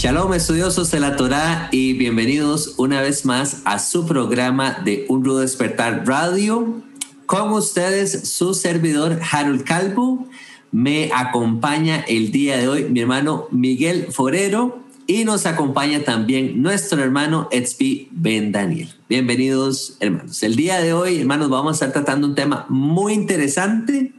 Shalom estudiosos de la Torá y bienvenidos una vez más a su programa de Un Rudo Despertar Radio. Con ustedes su servidor Harold Calvo. Me acompaña el día de hoy mi hermano Miguel Forero y nos acompaña también nuestro hermano Etzpi Ben Daniel. Bienvenidos hermanos. El día de hoy hermanos vamos a estar tratando un tema muy interesante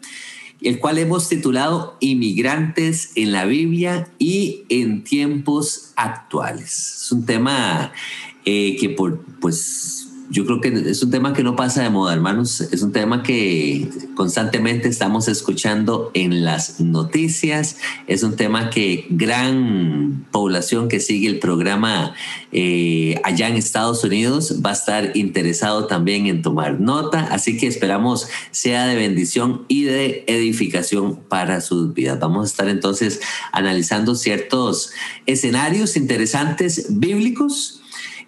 el cual hemos titulado Inmigrantes en la Biblia y en tiempos actuales. Es un tema eh, que por, pues yo creo que es un tema que no pasa de moda, hermanos. Es un tema que constantemente estamos escuchando en las noticias. Es un tema que gran población que sigue el programa eh, allá en Estados Unidos va a estar interesado también en tomar nota. Así que esperamos sea de bendición y de edificación para sus vidas. Vamos a estar entonces analizando ciertos escenarios interesantes bíblicos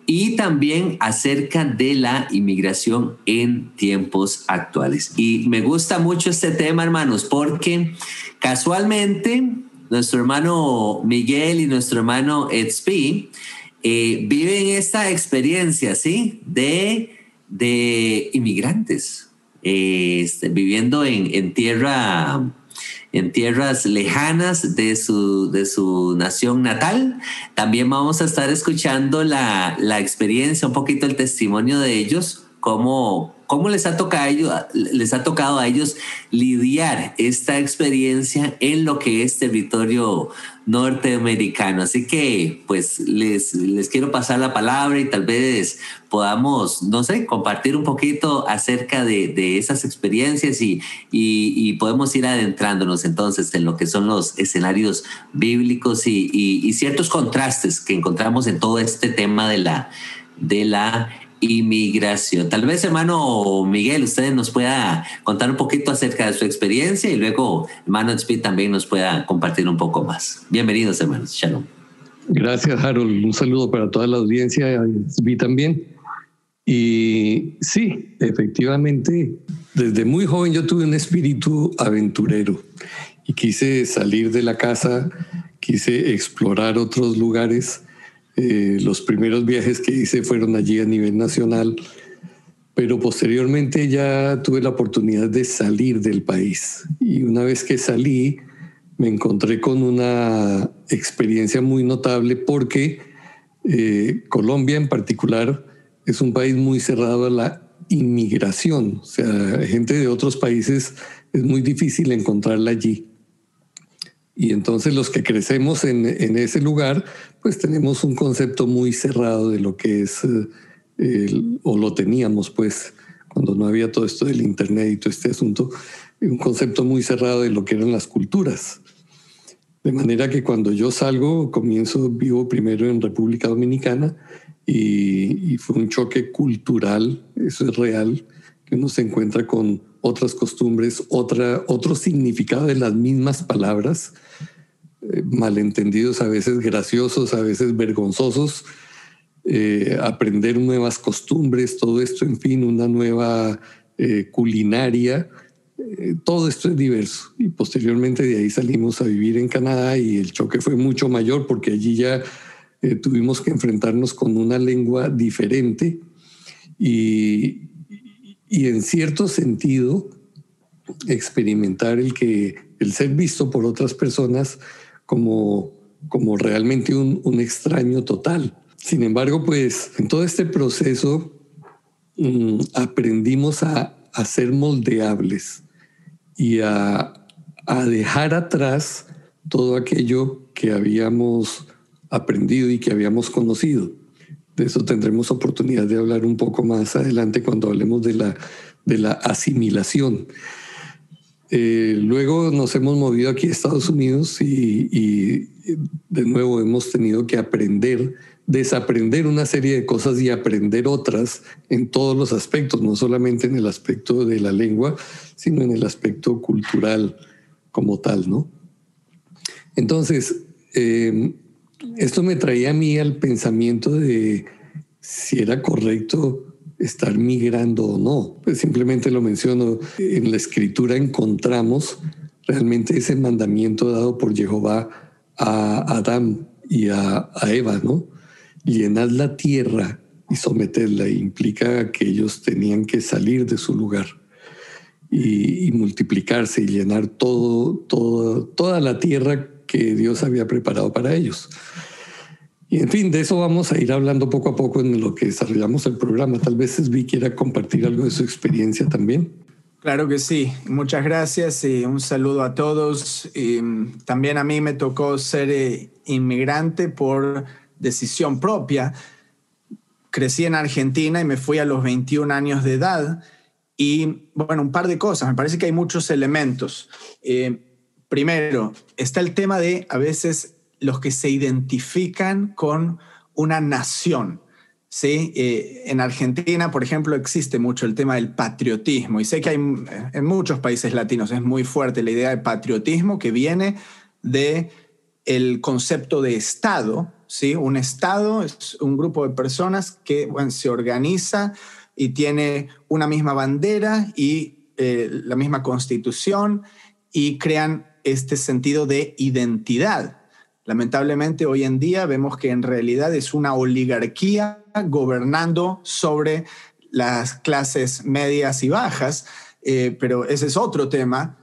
y también acerca de la inmigración en tiempos actuales. Y me gusta mucho este tema, hermanos, porque casualmente nuestro hermano Miguel y nuestro hermano Edspi eh, viven esta experiencia, ¿sí? De, de inmigrantes, eh, este, viviendo en, en tierra en tierras lejanas de su, de su nación natal. También vamos a estar escuchando la, la experiencia, un poquito el testimonio de ellos, cómo, cómo les, ha tocado a ellos, les ha tocado a ellos lidiar esta experiencia en lo que es territorio norteamericano. Así que pues les, les quiero pasar la palabra y tal vez podamos, no sé, compartir un poquito acerca de, de esas experiencias y, y, y, podemos ir adentrándonos entonces en lo que son los escenarios bíblicos y, y ciertos contrastes que encontramos en todo este tema de la, de la inmigración. Tal vez, hermano Miguel, usted nos pueda contar un poquito acerca de su experiencia y luego, hermano Speed, también nos pueda compartir un poco más. Bienvenidos, hermanos. Shalom. Gracias, Harold. Un saludo para toda la audiencia, vi también. Y sí, efectivamente, desde muy joven yo tuve un espíritu aventurero y quise salir de la casa, quise explorar otros lugares eh, los primeros viajes que hice fueron allí a nivel nacional, pero posteriormente ya tuve la oportunidad de salir del país. Y una vez que salí, me encontré con una experiencia muy notable porque eh, Colombia en particular es un país muy cerrado a la inmigración. O sea, gente de otros países es muy difícil encontrarla allí. Y entonces los que crecemos en, en, ese lugar, pues tenemos un concepto muy cerrado de lo que es, eh, o lo teníamos pues cuando no había todo esto del Internet y todo este asunto, un concepto muy cerrado de lo que eran las culturas. De manera que cuando yo salgo, comienzo, vivo primero en República Dominicana y, y fue un choque cultural, eso es real, que uno se encuentra con otras costumbres, otra, otro significado de las mismas palabras, eh, malentendidos, a veces graciosos, a veces vergonzosos, eh, aprender nuevas costumbres, todo esto, en fin, una nueva eh, culinaria, todo esto es diverso. Y posteriormente de ahí salimos a vivir en Canadá y el choque fue mucho mayor porque allí ya tuvimos que enfrentarnos con una lengua diferente y, y en cierto sentido experimentar el que el ser visto por otras personas como, como realmente un, un extraño total. Sin embargo, pues en todo este proceso mmm, aprendimos a, a, ser moldeables y a, a dejar atrás todo aquello que habíamos aprendido y que habíamos conocido. De eso tendremos oportunidad de hablar un poco más adelante cuando hablemos de la, de la asimilación. Eh, luego nos hemos movido aquí a Estados Unidos y, de nuevo hemos tenido que aprender, desaprender una serie de cosas y aprender otras en todos los aspectos, no solamente en el aspecto de la lengua, sino en el aspecto cultural como tal, ¿no? Entonces, eh, esto me traía a mí al pensamiento de si era correcto estar migrando o no. Pues simplemente lo menciono, en la escritura encontramos realmente ese mandamiento dado por Jehová a Adán y a, Eva, ¿no? Llenad la tierra y someterla implica que ellos tenían que salir de su lugar y, multiplicarse y llenar todo, todo, toda la tierra que Dios había preparado para ellos. Y en fin, de eso vamos a ir hablando poco a poco en lo que desarrollamos el programa. Tal vez Esvi quiera compartir algo de su experiencia también. Claro que sí. Muchas gracias y un saludo a todos. Y también a mí me tocó ser eh, inmigrante por decisión propia. Crecí en Argentina y me fui a los 21 años de edad. Y bueno, un par de cosas. Me parece que hay muchos elementos. Eh, primero, está el tema de a veces los que se identifican con una nación. ¿sí? Eh, en Argentina, por ejemplo, existe mucho el tema del patriotismo y sé que hay en muchos países latinos es muy fuerte la idea de patriotismo que viene de el concepto de Estado. ¿sí? Un Estado es un grupo de personas que se organiza y tiene una misma bandera y eh, la misma constitución y crean este sentido de identidad. Lamentablemente hoy en día vemos que en realidad es una oligarquía gobernando sobre las clases medias y bajas, eh, pero ese es otro tema.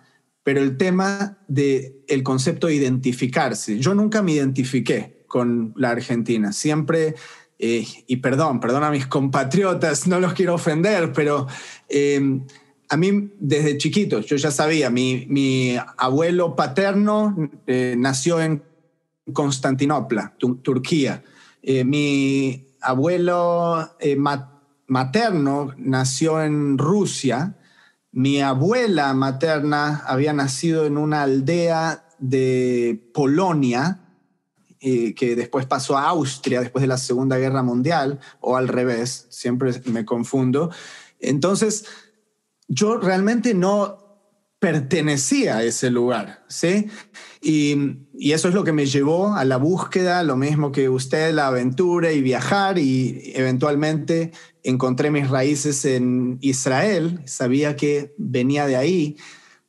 Pero el tema del el concepto de identificarse. Yo nunca me identifiqué con la Argentina. Siempre, eh, y perdón, perdón a mis compatriotas, no los quiero ofender, pero eh, a mí desde chiquito, yo ya sabía, mi, abuelo paterno nació en Constantinopla, Turquía. Eh, mi abuelo eh, materno nació en Rusia. Mi abuela materna había nacido en una aldea de Polonia, eh, que después pasó a Austria después de la Segunda Guerra Mundial, o al revés, siempre me confundo. Entonces, yo realmente no pertenecía a ese lugar, ¿sí? Y, eso es lo que me llevó a la búsqueda, lo mismo que usted, la aventura y viajar y eventualmente encontré mis raíces en Israel, sabía que venía de ahí,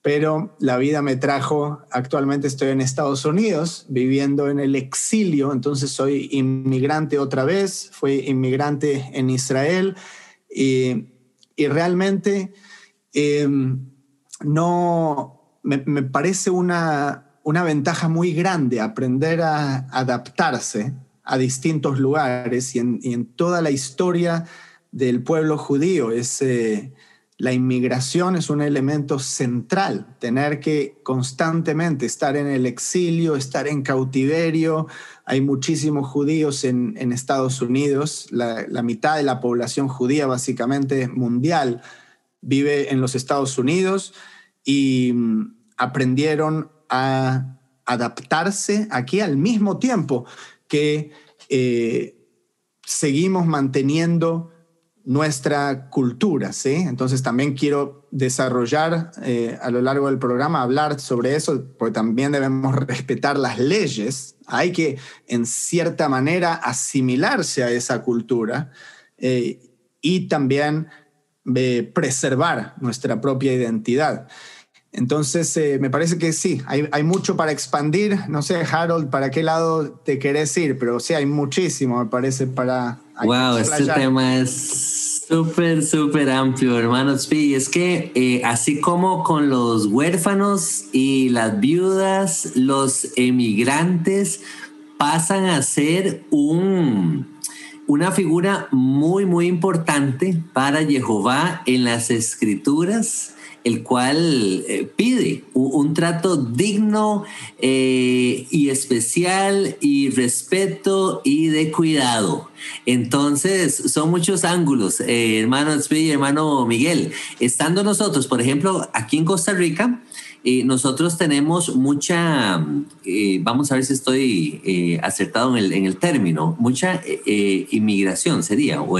pero la vida me trajo, actualmente estoy en Estados Unidos viviendo en el exilio, entonces soy inmigrante otra vez, fui inmigrante en Israel y, realmente em, no, me, parece una, una ventaja muy grande aprender a adaptarse a distintos lugares y en, toda la historia del pueblo judío. Es, la inmigración es un elemento central, tener que constantemente estar en el exilio, estar en cautiverio. Hay muchísimos judíos en, Estados Unidos, la, la, mitad de la población judía básicamente mundial vive en los Estados Unidos y mm, aprendieron a adaptarse aquí al mismo tiempo que eh, seguimos manteniendo nuestra cultura, ¿sí? Entonces también quiero desarrollar eh, a lo largo del programa, hablar sobre eso, porque también debemos respetar las leyes, hay que en cierta manera asimilarse a esa cultura eh, y también preservar nuestra propia identidad. Entonces, eh, me parece que sí, hay, mucho para expandir. No sé, Harold, para qué lado te querés ir, pero sí, hay muchísimo, me parece, para... Wow, este tema es súper, súper amplio, hermanos. Y es que eh, así como con los huérfanos y las viudas, los emigrantes pasan a ser un, una figura muy, muy importante para Jehová en las escrituras el cual eh, pide un, trato digno eh, y especial y respeto y de cuidado. Entonces, son muchos ángulos, eh, hermano y hermano Miguel. Estando nosotros, por ejemplo, aquí en Costa Rica, eh, nosotros tenemos mucha, eh, vamos a ver si estoy eh, acertado en el, en el, término, mucha inmigración sería, o,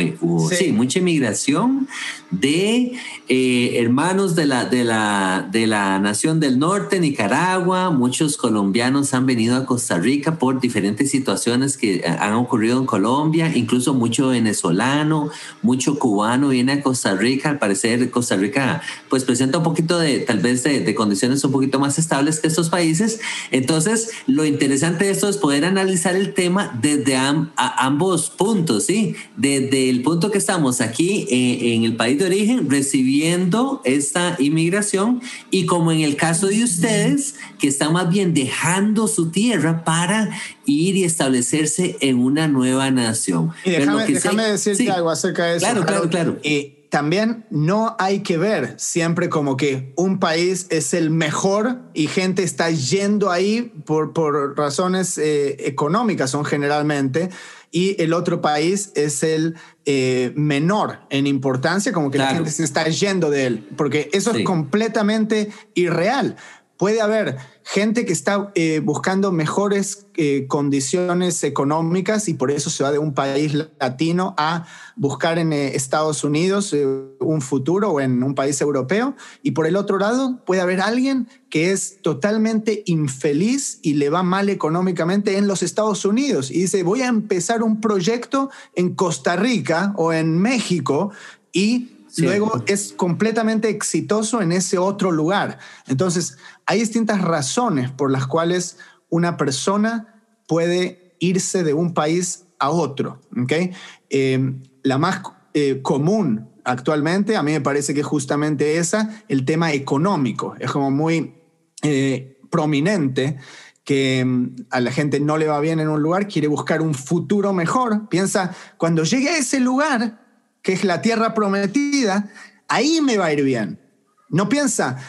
sí. mucha inmigración de hermanos de la, de, la, de la nación del norte, Nicaragua, muchos colombianos han venido a Costa Rica por diferentes situaciones que han ocurrido en Colombia, incluso mucho venezolano, mucho cubano viene a Costa Rica, al parecer Costa Rica pues presenta un poquito de tal vez de, de condiciones un poquito más estables que estos países. Entonces, lo interesante de esto es poder analizar el tema desde ambos puntos, ¿sí? Desde el punto que estamos aquí eh, en el país de origen recibiendo esta inmigración y como en el caso de ustedes, que están más bien dejando su tierra para ir y establecerse en una nueva nación. Y déjame, decirte algo acerca de eso. Claro, claro, claro. Eh, también no hay que ver siempre como que un país es el mejor y gente está yendo ahí por, por razones eh, económicas, son generalmente, y el otro país es el eh, menor en importancia, como que la gente se está yendo de él, porque eso es completamente irreal. Puede haber gente que está eh, buscando mejores eh, condiciones económicas y por eso se va de un país latino a buscar en eh, Estados Unidos un futuro o en un país europeo. Y por el otro lado, puede haber alguien que es totalmente infeliz y le va mal económicamente en los Estados Unidos y dice, voy a empezar un proyecto en Costa Rica o en México y luego es completamente exitoso en ese otro lugar. Entonces, hay distintas razones por las cuales una persona puede irse de un país a otro. ¿okay? Em, la más eh, común actualmente, a mí me parece que justamente esa, el tema económico. Es como muy eh, prominente que em, a la gente no le va bien en un lugar, quiere buscar un futuro mejor. Piensa, cuando llegue a ese lugar, que es la tierra prometida, ahí me va a ir bien. No piensa,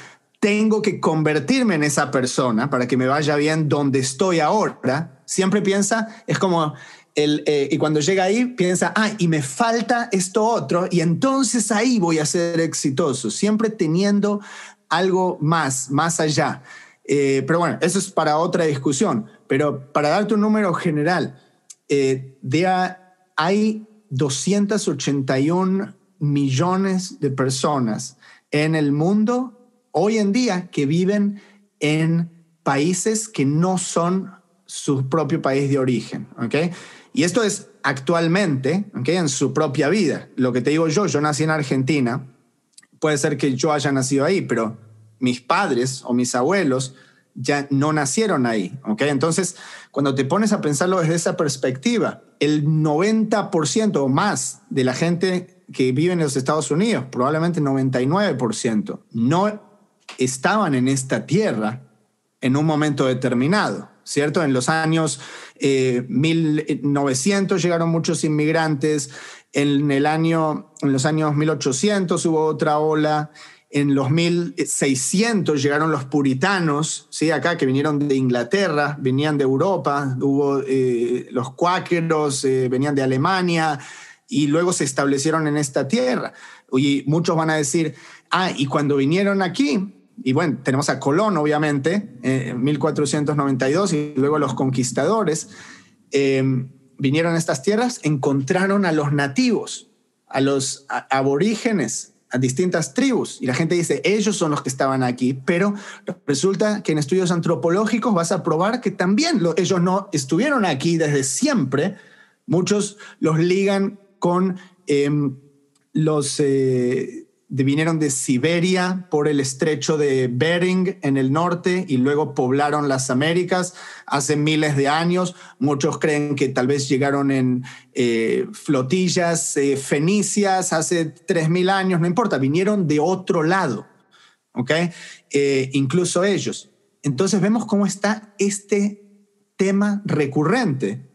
tengo que convertirme en esa persona para que me vaya bien donde estoy ahora. Siempre piensa, es como, el, eh, y cuando llega ahí, piensa, ah, y me falta esto otro, y entonces ahí voy a ser exitoso, siempre teniendo algo más, más allá. Eh, pero bueno, eso es para otra discusión. Pero para darte un número general, eh, de hay 281 millones de personas en el mundo hoy en día que viven en países que no son su propio país de origen. ¿okay? Y esto es actualmente, ¿okay? en su propia vida. Lo que te digo yo, yo nací en Argentina, puede ser que yo haya nacido ahí, pero mis padres o mis abuelos ya no nacieron ahí. ¿okay? Entonces, cuando te pones a pensarlo desde esa perspectiva, el 90% o más de la gente que vive en los Estados Unidos, probablemente 99%, no estaban en esta tierra en un momento determinado, ¿cierto? En los años 1900 eh, llegaron muchos inmigrantes, en, el año, en los años 1800 hubo otra ola, en los 1600 llegaron los puritanos, ¿sí? acá que vinieron de Inglaterra, venían de Europa, hubo eh, los cuáqueros, eh, venían de Alemania y luego se establecieron en esta tierra. Y muchos van a decir, ah, y cuando vinieron aquí, y bueno, tenemos a Colón, obviamente, en 1492, y luego los conquistadores, eh, vinieron a estas tierras, encontraron a los nativos, a los aborígenes, a distintas tribus y la gente dice, ellos son los que estaban aquí, pero resulta que en estudios antropológicos vas a probar que también ellos no estuvieron aquí desde siempre. Muchos los ligan con em, los... Eh, vinieron de Siberia por el estrecho de Bering en el norte y luego poblaron las Américas hace miles de años. Muchos creen que tal vez llegaron en eh, flotillas eh, fenicias hace 3.000 años, no importa, vinieron de otro lado, ¿ok? Eh, incluso ellos. Entonces vemos cómo está este tema recurrente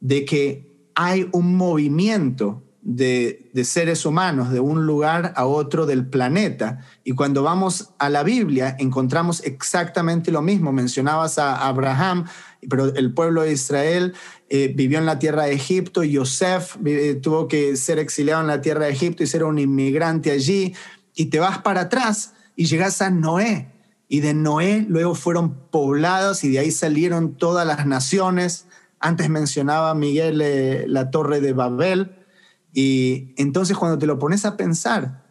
de que hay un movimiento de, seres humanos de un lugar a otro del planeta. Y cuando vamos a la Biblia encontramos exactamente lo mismo. Mencionabas a Abraham, pero el pueblo de Israel eh, vivió en la tierra de Egipto. Yosef eh, tuvo que ser exiliado en la tierra de Egipto y ser un inmigrante allí. Y te vas para atrás y llegas a Noé. y de Noé luego fueron pobladas y de ahí salieron todas las naciones. Antes mencionaba Miguel eh, la torre de Babel. Y entonces cuando te lo pones a pensar,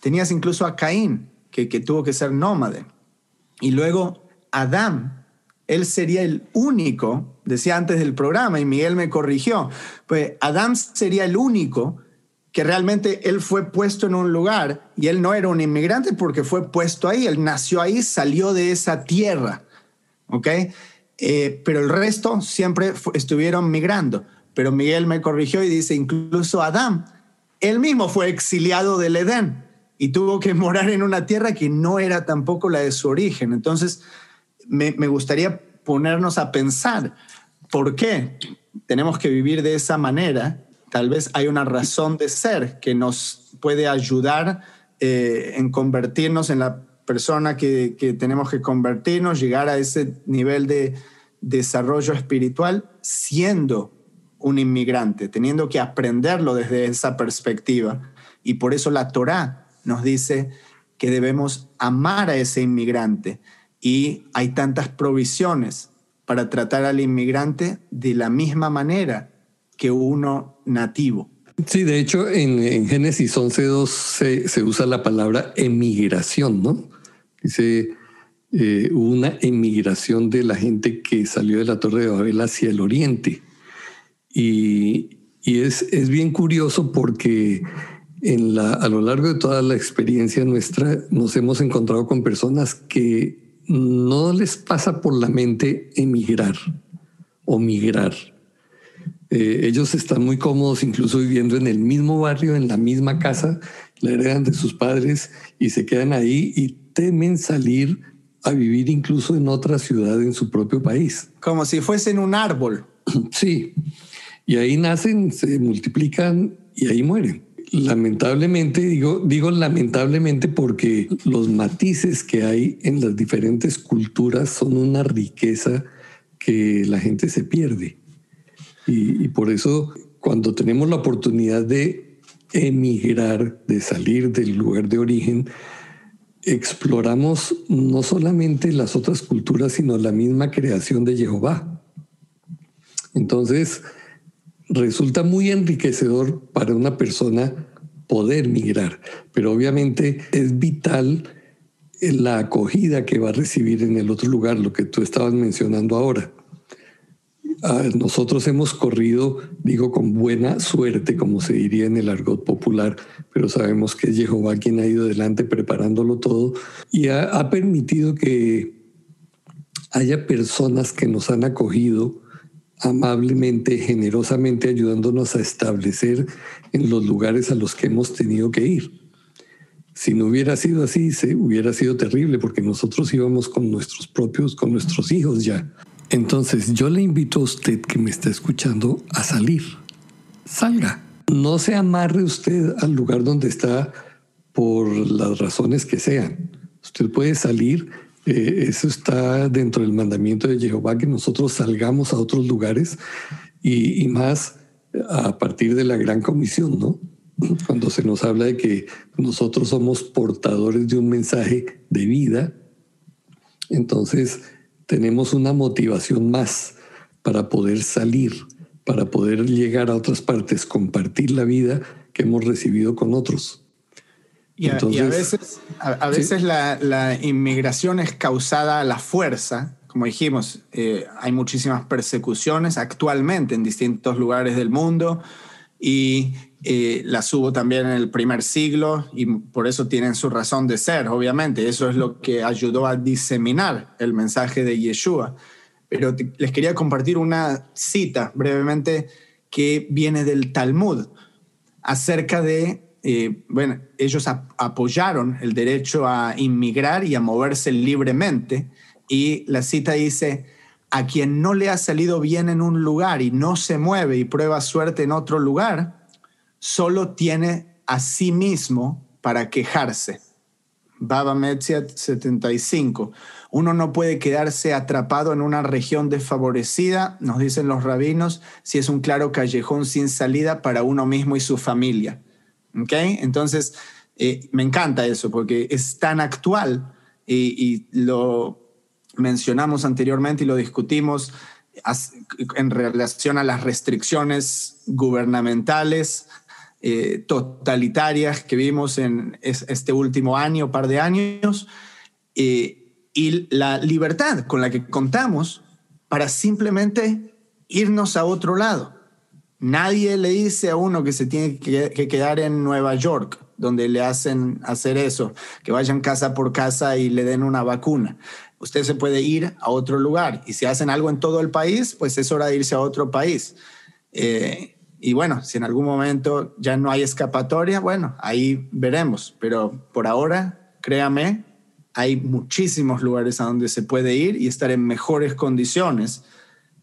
tenías incluso a Caín, que, que tuvo que ser nómade. Y luego Adán, él sería el único, decía antes del programa, y Miguel me corrigió, pues Adán sería el único que realmente él fue puesto en un lugar y él no era un inmigrante porque fue puesto ahí, él nació ahí, salió de esa tierra, ¿ok? Eh, pero el resto siempre estuvieron migrando. Pero Miguel me corrigió y dice, incluso Adán, él mismo fue exiliado del Edén y tuvo que morar en una tierra que no era tampoco la de su origen. Entonces, me, gustaría ponernos a pensar, ¿por qué tenemos que vivir de esa manera? Tal vez hay una razón de ser que nos puede ayudar eh, en convertirnos en la persona que tenemos que convertirnos, llegar a ese nivel de desarrollo espiritual siendo un inmigrante, teniendo que aprenderlo desde esa perspectiva. Y por eso la Torá nos dice que debemos amar a ese inmigrante. Y hay tantas provisiones para tratar al inmigrante de la misma manera que uno nativo. Sí, de hecho, en, Génesis 11.2 se, se usa la palabra emigración, ¿no? Dice, eh, una emigración de la gente que salió de la Torre de Babel hacia el oriente. Y, es, es, bien curioso porque en la, a lo largo de toda la experiencia nuestra nos hemos encontrado con personas que no les pasa por la mente emigrar o migrar. Eh, ellos están muy cómodos incluso viviendo en el mismo barrio, en la misma casa, la heredan de sus padres y se quedan ahí y temen salir a vivir incluso en otra ciudad en su propio país. Como si fuesen un árbol. Sí, y ahí nacen, se multiplican y ahí mueren. Lamentablemente, digo, digo lamentablemente porque los matices que hay en las diferentes culturas son una riqueza que la gente se pierde. Y, y por eso cuando tenemos la oportunidad de emigrar, de salir del lugar de origen, exploramos no solamente las otras culturas, sino la misma creación de Jehová. Entonces, resulta muy enriquecedor para una persona poder migrar, pero obviamente es vital la acogida que va a recibir en el otro lugar, lo que tú estabas mencionando ahora. Ah, nosotros hemos corrido, digo, con buena suerte, como se diría en el argot popular, pero sabemos que es Jehová quien ha ido adelante preparándolo todo y ha, ha permitido que haya personas que nos han acogido amablemente, generosamente, ayudándonos a establecer en los lugares a los que hemos tenido que ir. Si no hubiera sido así, se hubiera sido terrible porque nosotros íbamos con nuestros propios, con nuestros hijos ya. Entonces yo le invito a usted que me está escuchando a salir. Salga. No se amarre usted al lugar donde está por las razones que sean. Usted puede salir. Eh, eso está dentro del mandamiento de Jehová, que nosotros salgamos a otros lugares y, y más a partir de la gran comisión, ¿no? Cuando se nos habla de que nosotros somos portadores de un mensaje de vida, entonces tenemos una motivación más para poder salir, para poder llegar a otras partes, compartir la vida que hemos recibido con otros. Y a, veces, a, veces la, inmigración es causada a la fuerza. Como dijimos, eh, hay muchísimas persecuciones actualmente en distintos lugares del mundo y eh, las hubo también en el primer siglo y por eso tienen su razón de ser, obviamente. Eso es lo que ayudó a diseminar el mensaje de Yeshua. Pero les quería compartir una cita brevemente que viene del Talmud acerca de, eh, bueno, ellos apoyaron el derecho a inmigrar y a moverse libremente y la cita dice, a quien no le ha salido bien en un lugar y no se mueve y prueba suerte en otro lugar, solo tiene a sí mismo para quejarse. Baba Metziat 75. Uno no puede quedarse atrapado en una región desfavorecida, nos dicen los rabinos, si es un claro callejón sin salida para uno mismo y su familia. ¿Okay? Entonces, eh, me encanta eso porque es tan actual y, lo mencionamos anteriormente y lo discutimos en relación a las restricciones gubernamentales eh, totalitarias que vimos en este último año, par de años, eh, y la libertad con la que contamos para simplemente irnos a otro lado. Nadie le dice a uno que se tiene que, quedar en Nueva York, donde le hacen hacer eso, que vayan casa por casa y le den una vacuna. Usted se puede ir a otro lugar y si hacen algo en todo el país, pues es hora de irse a otro país. Eh, y bueno, si en algún momento ya no hay escapatoria, bueno, ahí veremos. Pero por ahora, créame, hay muchísimos lugares a donde se puede ir y estar en mejores condiciones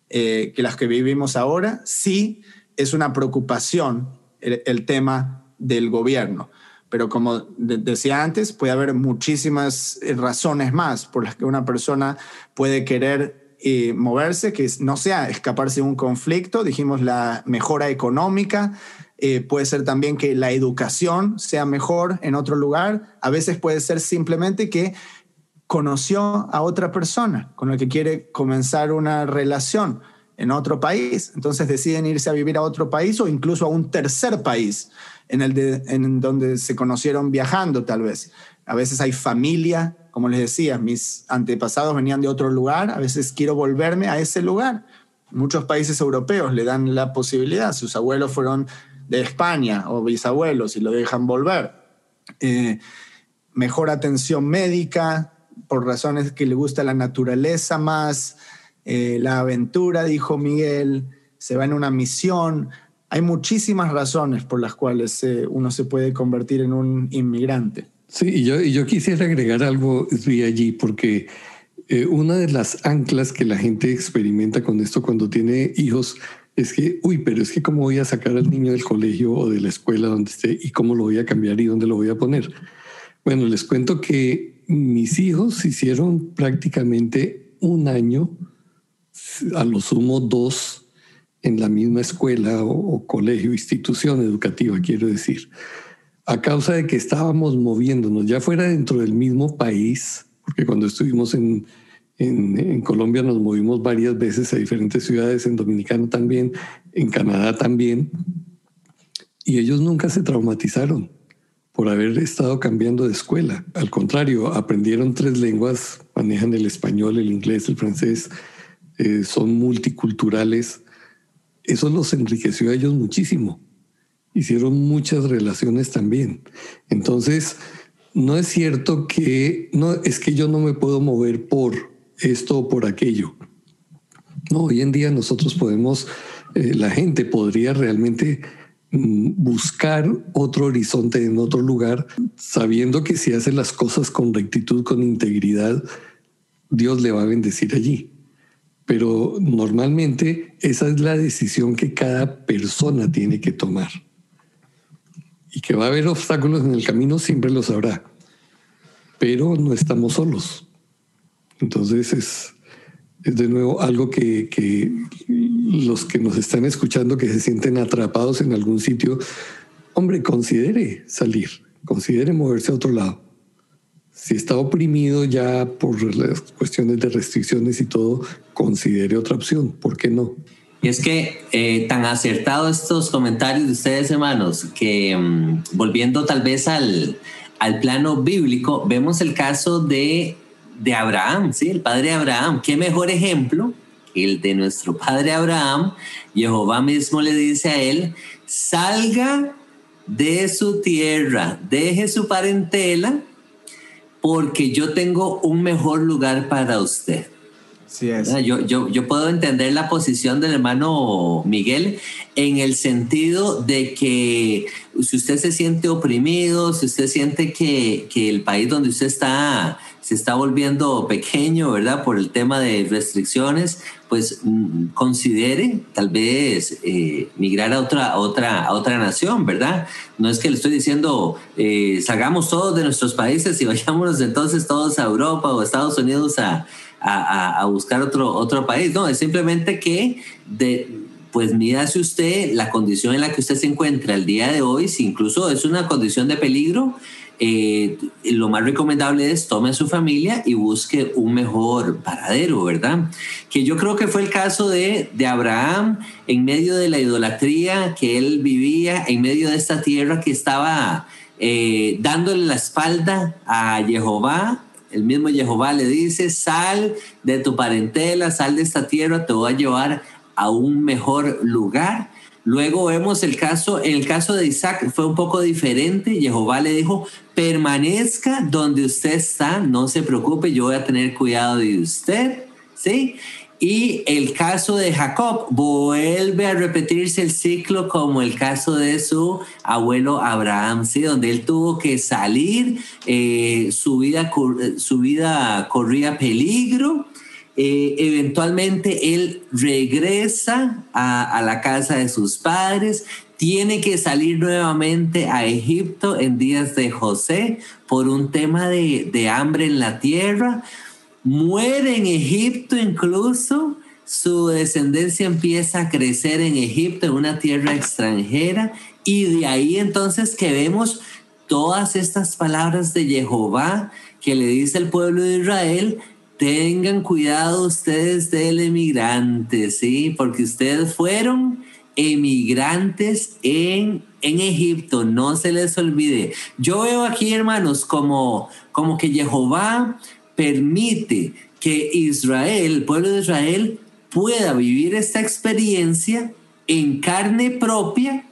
eh, que las que vivimos ahora. Sí, es una preocupación el, tema del gobierno. Pero como decía antes, puede haber muchísimas eh, razones más por las que una persona puede querer eh, moverse, que no sea escaparse de un conflicto, dijimos la mejora económica, eh, puede ser también que la educación sea mejor en otro lugar, a veces puede ser simplemente que conoció a otra persona con la que quiere comenzar una relación en otro país, entonces deciden irse a vivir a otro país o incluso a un tercer país en, el en donde se conocieron viajando tal vez. A veces hay familia, como les decía, mis antepasados venían de otro lugar, a veces quiero volverme a ese lugar. Muchos países europeos le dan la posibilidad, sus abuelos fueron de España o bisabuelos y lo dejan volver. Eh, mejor atención médica por razones que le gusta la naturaleza más, eh, la aventura, dijo Miguel, se va en una misión. Hay muchísimas razones por las cuales eh, uno se puede convertir en un inmigrante. Sí, y yo, yo quisiera agregar algo allí, porque eh, una de las anclas que la gente experimenta con esto cuando tiene hijos es que, uy, pero es que cómo voy a sacar al niño del colegio o de la escuela donde esté y cómo lo voy a cambiar y dónde lo voy a poner. Bueno, les cuento que mis hijos hicieron prácticamente un año a lo sumo dos en la misma escuela o, colegio, institución educativa, quiero decir, a causa de que estábamos moviéndonos, ya fuera dentro del mismo país, porque cuando estuvimos en, en, Colombia nos movimos varias veces a diferentes ciudades, en Dominicana también, en Canadá también, y ellos nunca se traumatizaron por haber estado cambiando de escuela. Al contrario, aprendieron tres lenguas, manejan el español, el inglés, el francés, eh, son multiculturales, eso los enriqueció a ellos muchísimo. Hicieron muchas relaciones también. Entonces, no es cierto que, no, es que yo no me puedo mover por esto o por aquello. No, hoy en día nosotros podemos, eh, la gente podría realmente mm, buscar otro horizonte en otro lugar, sabiendo que si hace las cosas con rectitud, con integridad, Dios le va a bendecir allí pero normalmente esa es la decisión que cada persona tiene que tomar. Y que va a haber obstáculos en el camino, siempre los habrá, pero no estamos solos. Entonces es, es de nuevo algo que, que los que nos están escuchando, que se sienten atrapados en algún sitio, hombre, considere salir, considere moverse a otro lado si está oprimido ya por las cuestiones de restricciones y todo, considere otra opción. ¿Por qué no? Y es que eh, tan acertados estos comentarios de ustedes, hermanos, que mm, volviendo tal vez al, al plano bíblico, vemos el caso de, de Abraham, ¿sí? el padre Abraham. ¿Qué mejor ejemplo el de nuestro padre Abraham? Jehová mismo le dice a él, salga de su tierra, deje su parentela porque yo tengo un mejor lugar para usted. Sí es. Yo, yo, yo puedo entender la posición del hermano Miguel en el sentido de que si usted se siente oprimido, si usted siente que, que el país donde usted está se está volviendo pequeño, ¿verdad? Por el tema de restricciones, pues mm, considere tal vez eh, migrar a otra, otra, a otra nación, ¿verdad? No es que le estoy diciendo, eh, salgamos todos de nuestros países y vayámonos entonces todos a Europa o Estados Unidos a, a, a buscar otro, otro país. No, es simplemente que de, pues mídase usted la condición en la que usted se encuentra el día de hoy, si incluso es una condición de peligro, eh, lo más recomendable es tome a su familia y busque un mejor paradero, ¿verdad? Que yo creo que fue el caso de, de Abraham en medio de la idolatría que él vivía, en medio de esta tierra que estaba eh, dándole la espalda a Jehová. El mismo Jehová le dice, sal de tu parentela, sal de esta tierra, te voy a llevar a un mejor lugar. Luego vemos el caso, el caso de Isaac fue un poco diferente. Jehová le dijo, permanezca donde usted está, no se preocupe, yo voy a tener cuidado de usted, ¿sí? Y el caso de Jacob vuelve a repetirse el ciclo como el caso de su abuelo Abraham, ¿sí? donde él tuvo que salir, eh, su, vida, su vida corría peligro, eh, eventualmente él regresa a, la casa de sus padres, tiene que salir nuevamente a Egipto en días de José por un tema de, de hambre en la tierra, muere en Egipto incluso, su descendencia empieza a crecer en Egipto, en una tierra extranjera, y de ahí entonces que vemos todas estas palabras de Jehová que le dice al pueblo de Israel, tengan cuidado ustedes del emigrante, ¿sí? Porque ustedes fueron emigrantes en, en Egipto, no se les olvide. Yo veo aquí, hermanos, como, como que Jehová permite que Israel, el pueblo de Israel, pueda vivir esta experiencia en carne propia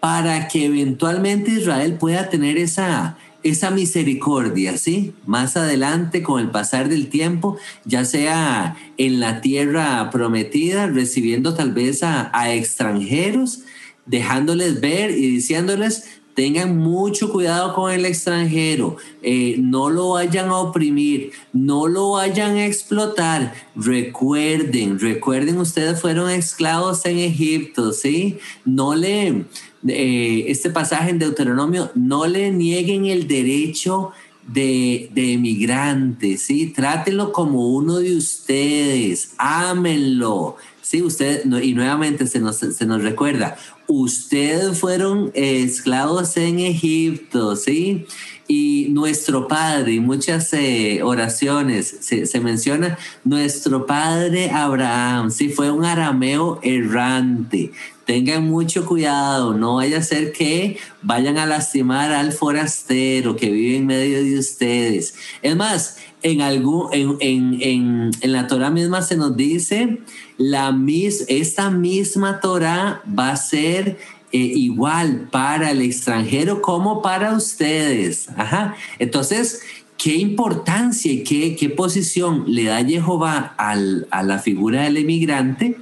para que eventualmente Israel pueda tener esa, esa misericordia, ¿sí? Más adelante, con el pasar del tiempo, ya sea en la tierra prometida, recibiendo tal vez a, extranjeros, dejándoles ver y diciéndoles, tengan mucho cuidado con el extranjero, eh, no lo vayan a oprimir, no lo vayan a explotar. Recuerden, recuerden, ustedes fueron esclavos en Egipto, ¿sí? No le, eh, este pasaje en Deuteronomio, no le nieguen el derecho de, de emigrantes, ¿sí? Trátenlo como uno de ustedes, ámenlo, ¿sí? Usted, y nuevamente se nos, se nos recuerda, ustedes fueron esclavos en Egipto, ¿sí? Y nuestro Padre, y muchas eh, oraciones se, se, menciona, nuestro Padre Abraham, sí, fue un arameo errante, tengan mucho cuidado, no vaya a ser que vayan a lastimar al forastero que vive en medio de ustedes. Es más, en, algún, en, en, en, la Torah misma se nos dice, la mis, esta misma Torah va a ser eh, igual para el extranjero como para ustedes. Ajá. Entonces, ¿qué importancia y qué, qué posición le da Jehová al, a la figura del emigrante?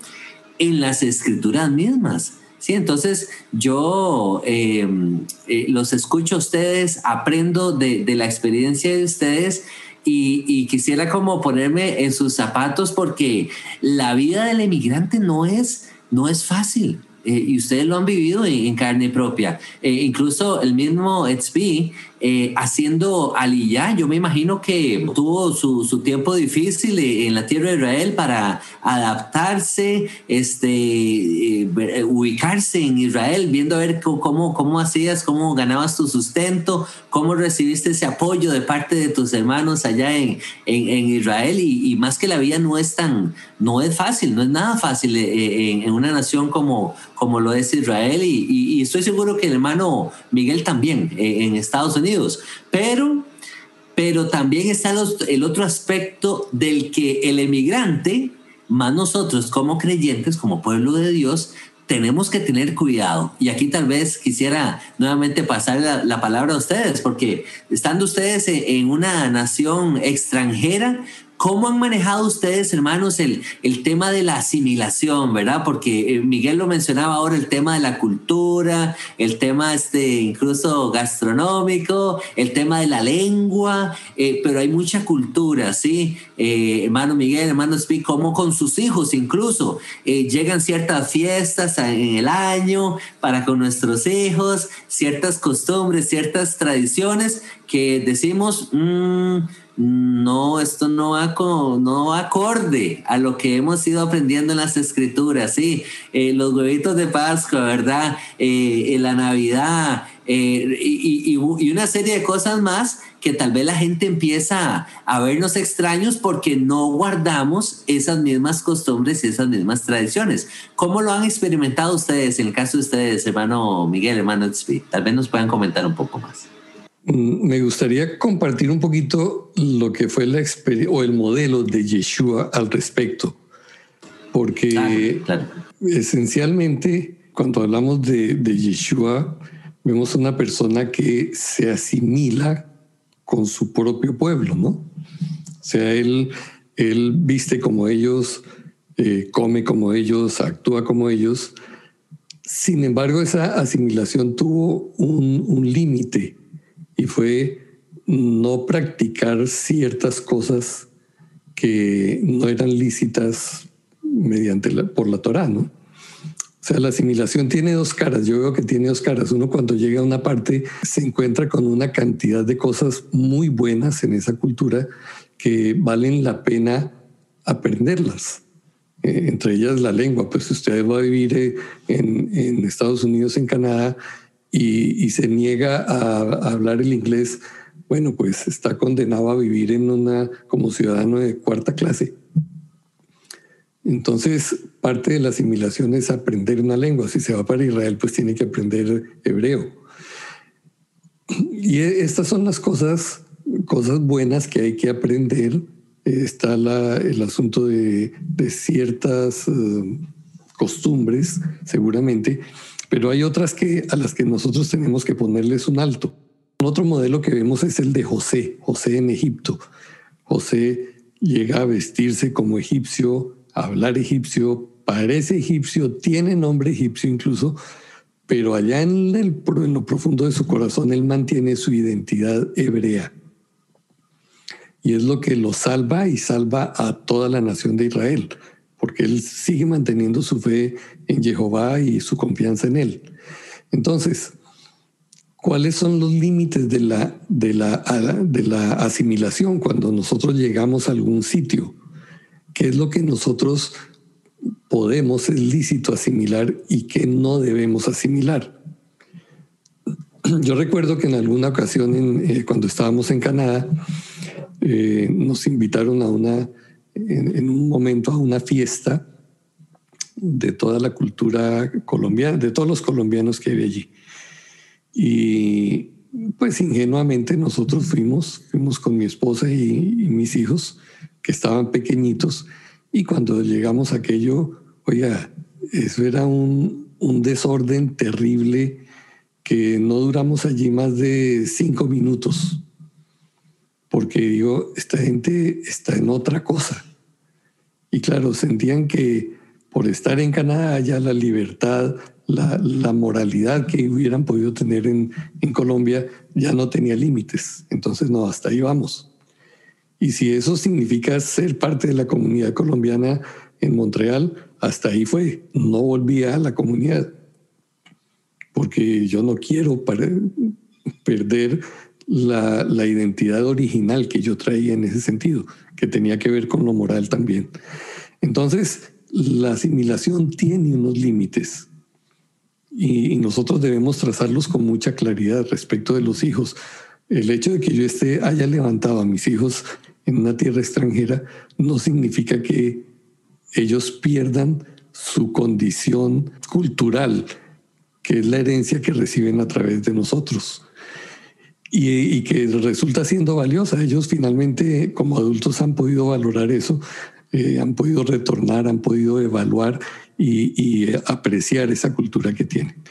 En las escrituras mismas. Sí, entonces yo em, eh, los escucho a ustedes, aprendo de, la experiencia de ustedes y, quisiera como ponerme en sus zapatos porque la vida del emigrante no es, no es fácil. Eh, y ustedes lo han vivido en, carne propia. Eh, incluso el mismo XP eh, haciendo Aliyah, yo me imagino que tuvo su, su, tiempo difícil en la tierra de Israel para adaptarse, este, ubicarse en Israel, viendo a ver cómo, cómo hacías, cómo ganabas tu sustento, cómo recibiste ese apoyo de parte de tus hermanos allá en, en, Israel. Y, y, más que la vida no es tan, no es fácil, no es nada fácil en, una nación como, como lo es Israel y, estoy seguro que el hermano Miguel también eh, en Estados Unidos. Pero, pero también está el otro aspecto del que el emigrante, más nosotros como creyentes, como pueblo de Dios, tenemos que tener cuidado. Y aquí tal vez quisiera nuevamente pasar la, palabra a ustedes, porque estando ustedes en una nación extranjera, ¿Cómo han manejado ustedes, hermanos, el, el tema de la asimilación, verdad? Porque eh, Miguel lo mencionaba ahora, el tema de la cultura, el tema este, incluso gastronómico, el tema de la lengua, eh, pero hay mucha cultura, ¿sí? Eh, hermano Miguel, hermano Speak, como con sus hijos incluso, llegan ciertas fiestas en el año para con nuestros hijos, ciertas costumbres, ciertas tradiciones que decimos... Mmm, no, esto no va, con, no acorde a lo que hemos ido aprendiendo en las escrituras, sí, eh, los huevitos de Pascua, ¿verdad? Eh, la Navidad eh, y, una serie de cosas más que tal vez la gente empieza a vernos extraños porque no guardamos esas mismas costumbres y esas mismas tradiciones. ¿Cómo lo han experimentado ustedes en el caso de ustedes, hermano Miguel, hermano Tzvi? Tal vez nos puedan comentar un poco más. Mm, me gustaría compartir un poquito lo que fue la experiencia o el modelo de Yeshua al respecto, porque esencialmente cuando hablamos de, de Yeshua, vemos una persona que se asimila con su propio pueblo, ¿no? O sea, él, él viste como ellos, eh, come como ellos, actúa como ellos. Sin embargo, esa asimilación tuvo un, un límite y fue no practicar ciertas cosas que no eran lícitas mediante por la Torah, ¿no? O sea, la asimilación tiene dos caras. Yo veo que tiene dos caras. Uno cuando llega a una parte se encuentra con una cantidad de cosas muy buenas en esa cultura que valen la pena aprenderlas. Eh, entre ellas la lengua. Pues usted va a vivir eh, en, Estados Unidos, en Canadá, y, se niega a, hablar el inglés. Bueno, pues está condenado a vivir en una como ciudadano de cuarta clase. Entonces, parte de la asimilación es aprender una lengua. Si se va para Israel, pues tiene que aprender hebreo. Y estas son las cosas, cosas buenas que hay que aprender. Está el asunto de, ciertas eh, costumbres, seguramente, pero hay otras que, a las que nosotros tenemos que ponerles un alto. Otro modelo que vemos es el de José, José en Egipto. José llega a vestirse como egipcio, hablar egipcio, parece egipcio, tiene nombre egipcio incluso, pero allá en, el, en lo profundo de su corazón él mantiene su identidad hebrea. Y es lo que lo salva y salva a toda la nación de Israel, porque él sigue manteniendo su fe en Jehová y su confianza en él. Entonces, ¿cuáles son los límites de la, de la, de la asimilación cuando nosotros llegamos a algún sitio? qué es lo que nosotros podemos, es lícito asimilar y qué no debemos asimilar. Yo recuerdo que en alguna ocasión, eh, cuando estábamos en Canadá, eh, nos invitaron a una, en, un momento a una fiesta de toda la cultura colombiana, de todos los colombianos que había allí. Y pues ingenuamente nosotros fuimos, fuimos con mi esposa y mis hijos que estaban pequeñitos y cuando llegamos a aquello, oiga, eso era un, un desorden terrible que no duramos allí más de cinco minutos, porque digo, esta gente está en otra cosa. Y claro, sentían que por estar en Canadá ya la libertad, la, la moralidad que hubieran podido tener en, en Colombia ya no tenía límites. Entonces, no, hasta ahí vamos. Y si eso significa ser parte de la comunidad colombiana en Montreal, hasta ahí fue. No volví a la comunidad porque yo no quiero perder la, identidad original que yo traía en ese sentido, que tenía que ver con lo moral también. Entonces, la asimilación tiene unos límites y, y nosotros debemos trazarlos con mucha claridad respecto de los hijos. El hecho de que yo esté haya levantado a mis hijos en una tierra extranjera no significa que ellos pierdan su condición cultural, que es la herencia que reciben a través de nosotros. Y, que resulta siendo valiosa. Ellos finalmente como adultos han podido valorar eso, eh, han podido retornar, han podido evaluar y, apreciar esa cultura que tienen.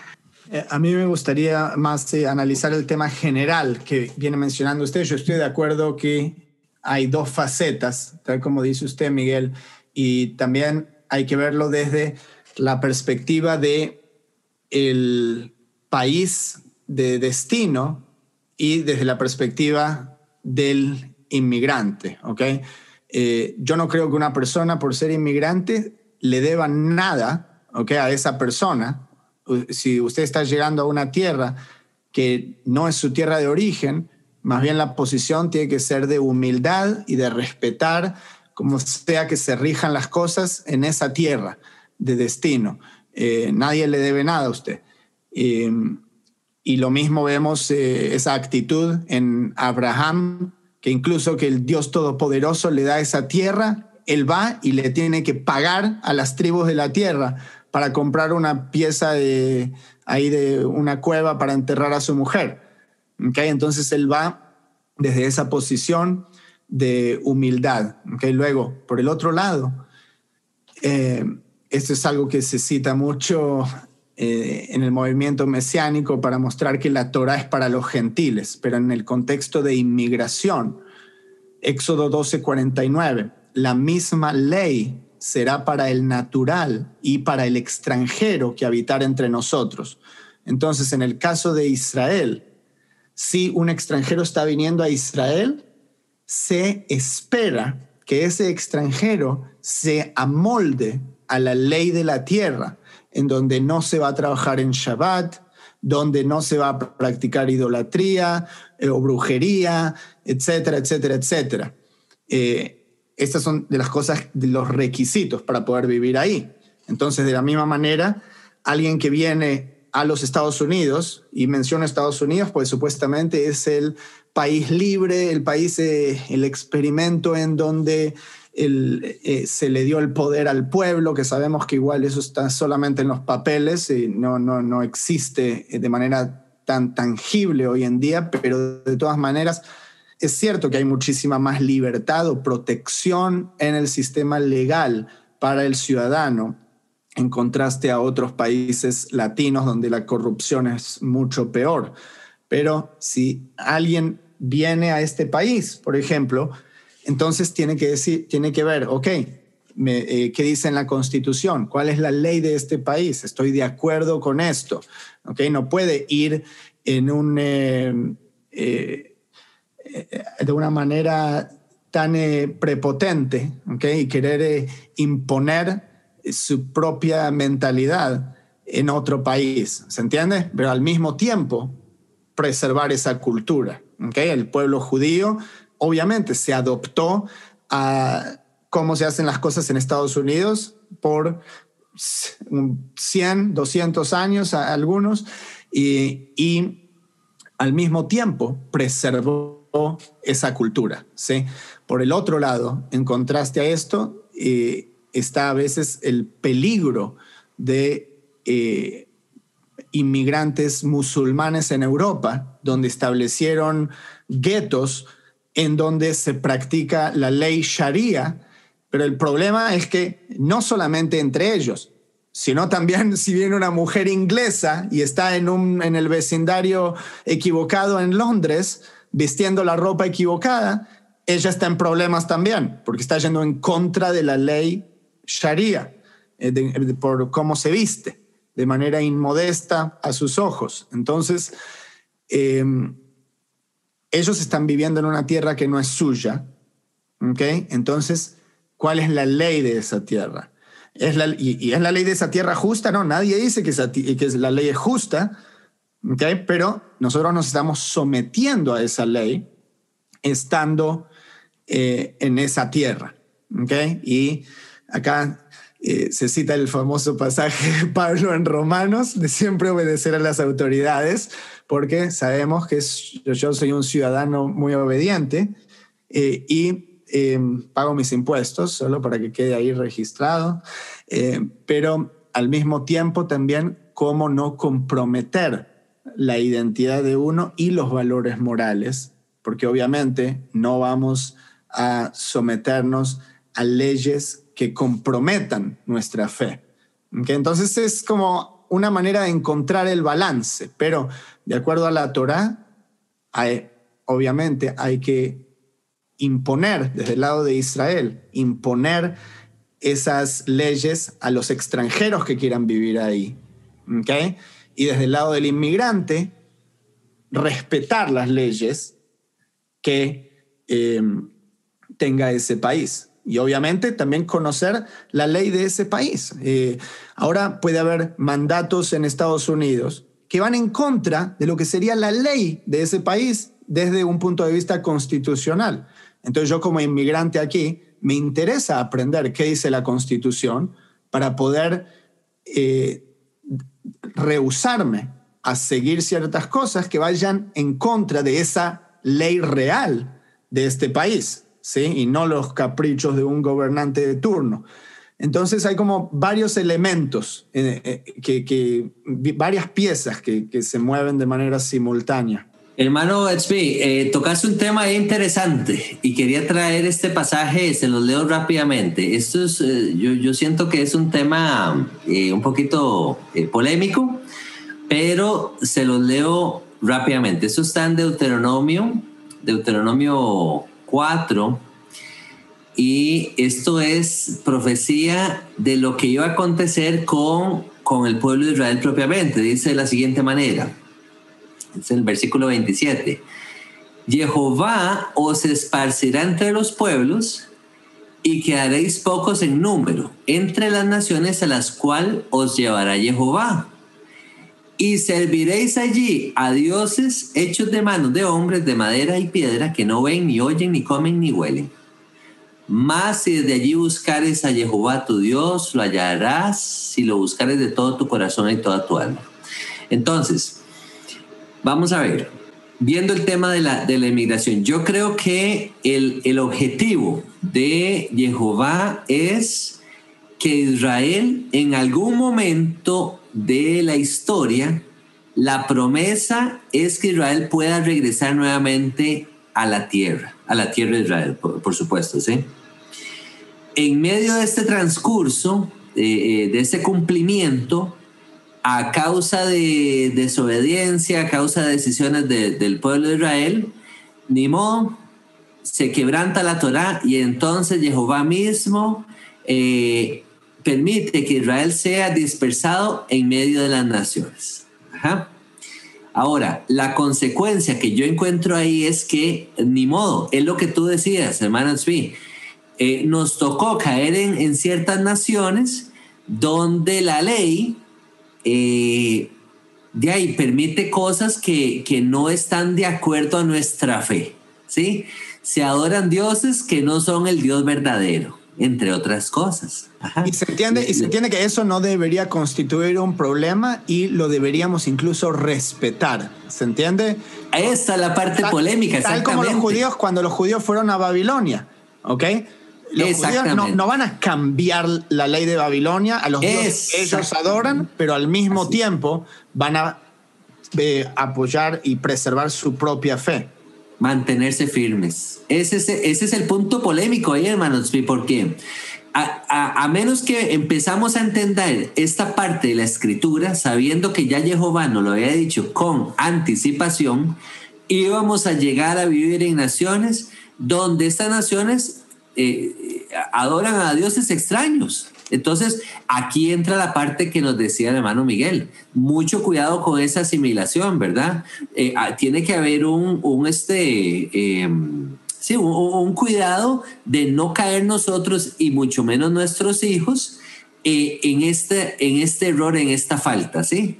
Eh, a mí me gustaría más eh, analizar el tema general que viene mencionando usted. Yo estoy de acuerdo que hay dos facetas, tal como dice usted, Miguel, y también hay que verlo desde la perspectiva de el país de destino y desde la perspectiva del inmigrante, ¿ok? Eh, yo no creo que una persona por ser inmigrante le deba nada, ¿ok? A esa persona. Si usted está llegando a una tierra que no es su tierra de origen, Más bien la posición tiene que ser de humildad y de respetar como sea que se rijan las cosas en esa tierra de destino. Eh, nadie le debe nada a usted. Y lo mismo vemos eh, esa actitud en Abraham, que incluso que el Dios Todopoderoso le da esa tierra, él va y le tiene que pagar a las tribus de la tierra para comprar una pieza de ahí de una cueva para enterrar a su mujer. ¿Okay? Entonces él va desde esa posición de humildad. ¿Okay? Luego, por el otro lado, eh, esto es algo que se cita mucho eh, en el movimiento mesiánico para mostrar que la Torah es para los gentiles, pero en el contexto de inmigración, Éxodo 12:49, la misma ley será para el natural y para el extranjero que habitar entre nosotros. Entonces, en el caso de Israel, si un extranjero está viniendo a Israel, se espera que ese extranjero se amolde a la ley de la tierra, en donde no se va a trabajar en Shabbat, donde no se va a practicar idolatría eh, o brujería, etcétera, etcétera, etcétera. Eh, estas son de las cosas, de los requisitos para poder vivir ahí. Entonces, de la misma manera, alguien que viene a los Estados Unidos y menciona Estados Unidos, pues supuestamente es el país libre, el país, eh, el experimento en donde eh, se le dio el poder al pueblo, que sabemos que igual eso está solamente en los papeles y no, no, no existe de manera tan tangible hoy en día, pero de todas maneras es cierto que hay muchísima más libertad o protección en el sistema legal para el ciudadano en contraste a otros países latinos donde la corrupción es mucho peor. Pero si alguien viene a este país, por ejemplo, entonces tiene que, decir, tiene que ver, ok, eh, ¿qué dice en la Constitución? ¿Cuál es la ley de este país? Estoy de acuerdo con esto. ¿ok? No puede ir en un... Eh, eh, de una manera tan eh, prepotente ¿okay? y querer imponer su propia mentalidad en otro país, ¿se entiende? Pero al mismo tiempo preservar esa cultura. ¿okay? El pueblo judío obviamente se adoptó a cómo se hacen las cosas en Estados Unidos por 100, 200 años, algunos, y, y al mismo tiempo preservó esa cultura. ¿sí? Por el otro lado, en contraste a esto, eh, está a veces el peligro de eh, inmigrantes musulmanes en Europa, donde establecieron guetos en donde se practica la ley sharia, pero el problema es que no solamente entre ellos, sino también si viene una mujer inglesa y está en, un, en el vecindario equivocado en Londres, vistiendo la ropa equivocada, ella está en problemas también, porque está yendo en contra de la ley Sharia, eh, por cómo se viste, de manera inmodesta a sus ojos. Entonces, em, ellos están viviendo en una tierra que no es suya, ¿ok? Entonces, ¿cuál es la ley de esa tierra? ¿Es la, y, es la ley de esa tierra justa? No, nadie dice que, que la ley es justa, ¿okay? Pero nosotros nos estamos sometiendo a esa ley estando eh, en esa tierra. ¿okay? Y acá eh, se cita el famoso pasaje de Pablo en Romanos de siempre obedecer a las autoridades, porque sabemos que yo soy un ciudadano muy obediente eh, y pago mis impuestos, solo para que quede ahí registrado, pero al mismo tiempo también cómo no comprometer la identidad de uno y los valores morales, porque obviamente no vamos a someternos a leyes que comprometan nuestra fe. Entonces es como una manera de encontrar el balance, pero de acuerdo a la Torah, obviamente hay que imponer desde el lado de Israel, imponer esas leyes a los extranjeros que quieran vivir ahí. y desde el lado del inmigrante, respetar las leyes que eh, tenga ese país. Y obviamente también conocer la ley de ese país. Eh, ahora puede haber mandatos en Estados Unidos que van en contra de lo que sería la ley de ese país desde un punto de vista constitucional. Entonces yo como inmigrante aquí me interesa aprender qué dice la constitución para poder eh, rehusarme a seguir ciertas cosas que vayan en contra de esa ley real de este país, ¿sí? Y no los caprichos de un gobernante de turno. Entonces hay como varios elementos, eh, eh, que, varias piezas que, se mueven de manera simultánea. Hermano HB, eh, tocaste un tema interesante y quería traer este pasaje, se los leo rápidamente. Esto es, yo, yo, siento que es un tema un poquito polémico, pero se los leo rápidamente. Esto está en Deuteronomio, Deuteronomio 4, y esto es profecía de lo que iba a acontecer con, con el pueblo de Israel propiamente. Dice de la siguiente manera, es el versículo 27. Jehová os esparcirá entre los pueblos y quedaréis pocos en número entre las naciones a las cuales os llevará Jehová. Y serviréis allí a dioses hechos de manos de hombres de madera y piedra que no ven, ni oyen, ni comen, ni huelen más si desde allí buscares a Jehová tu Dios, lo hallarás si lo buscares de todo tu corazón y toda tu alma. Entonces, vamos a ver, viendo el tema de la, de la inmigración, yo creo que el, el objetivo de Jehová es que Israel en algún momento de la historia, la promesa es que Israel pueda regresar nuevamente a la tierra, a la tierra de Israel, por, supuesto, ¿sí? En medio de este transcurso, eh, eh, de este cumplimiento, a causa de desobediencia, a causa de decisiones del pueblo de Israel, ni se quebranta la Torah y entonces Jehová mismo eh, permite que Israel sea dispersado en medio de las naciones. Ahora, la consecuencia que yo encuentro ahí es que, ni modo, es lo que tú decías, hermano Zvi, eh, nos tocó caer en, ciertas naciones donde la ley eh, de ahí permite cosas que, que, no están de acuerdo a nuestra fe, ¿sí? Se adoran dioses que no son el Dios verdadero entre otras cosas. Y se entiende, y se entiende que eso no debería constituir un problema y lo deberíamos incluso respetar. ¿Se entiende? Esta es la parte polémica. Tal como los judíos cuando los judíos fueron a Babilonia, ¿ok? Los judíos no, van a cambiar la ley de Babilonia a los dioses que ellos adoran, pero al mismo tiempo van a eh, apoyar y preservar su propia fe mantenerse firmes. Ese es, ese es el punto polémico ahí, hermanos, porque a, a, menos que empezamos a entender esta parte de la escritura, sabiendo que ya Jehová nos lo había dicho con anticipación, íbamos a llegar a vivir en naciones donde estas naciones eh, adoran a dioses extraños. Entonces, aquí entra la parte que nos decía el hermano Miguel. Mucho cuidado con esa asimilación, ¿verdad? Eh, ah, tiene que haber un, un este, em, sí, un, cuidado de no caer nosotros y mucho menos nuestros hijos eh, en, este, en este error, en esta falta, ¿sí?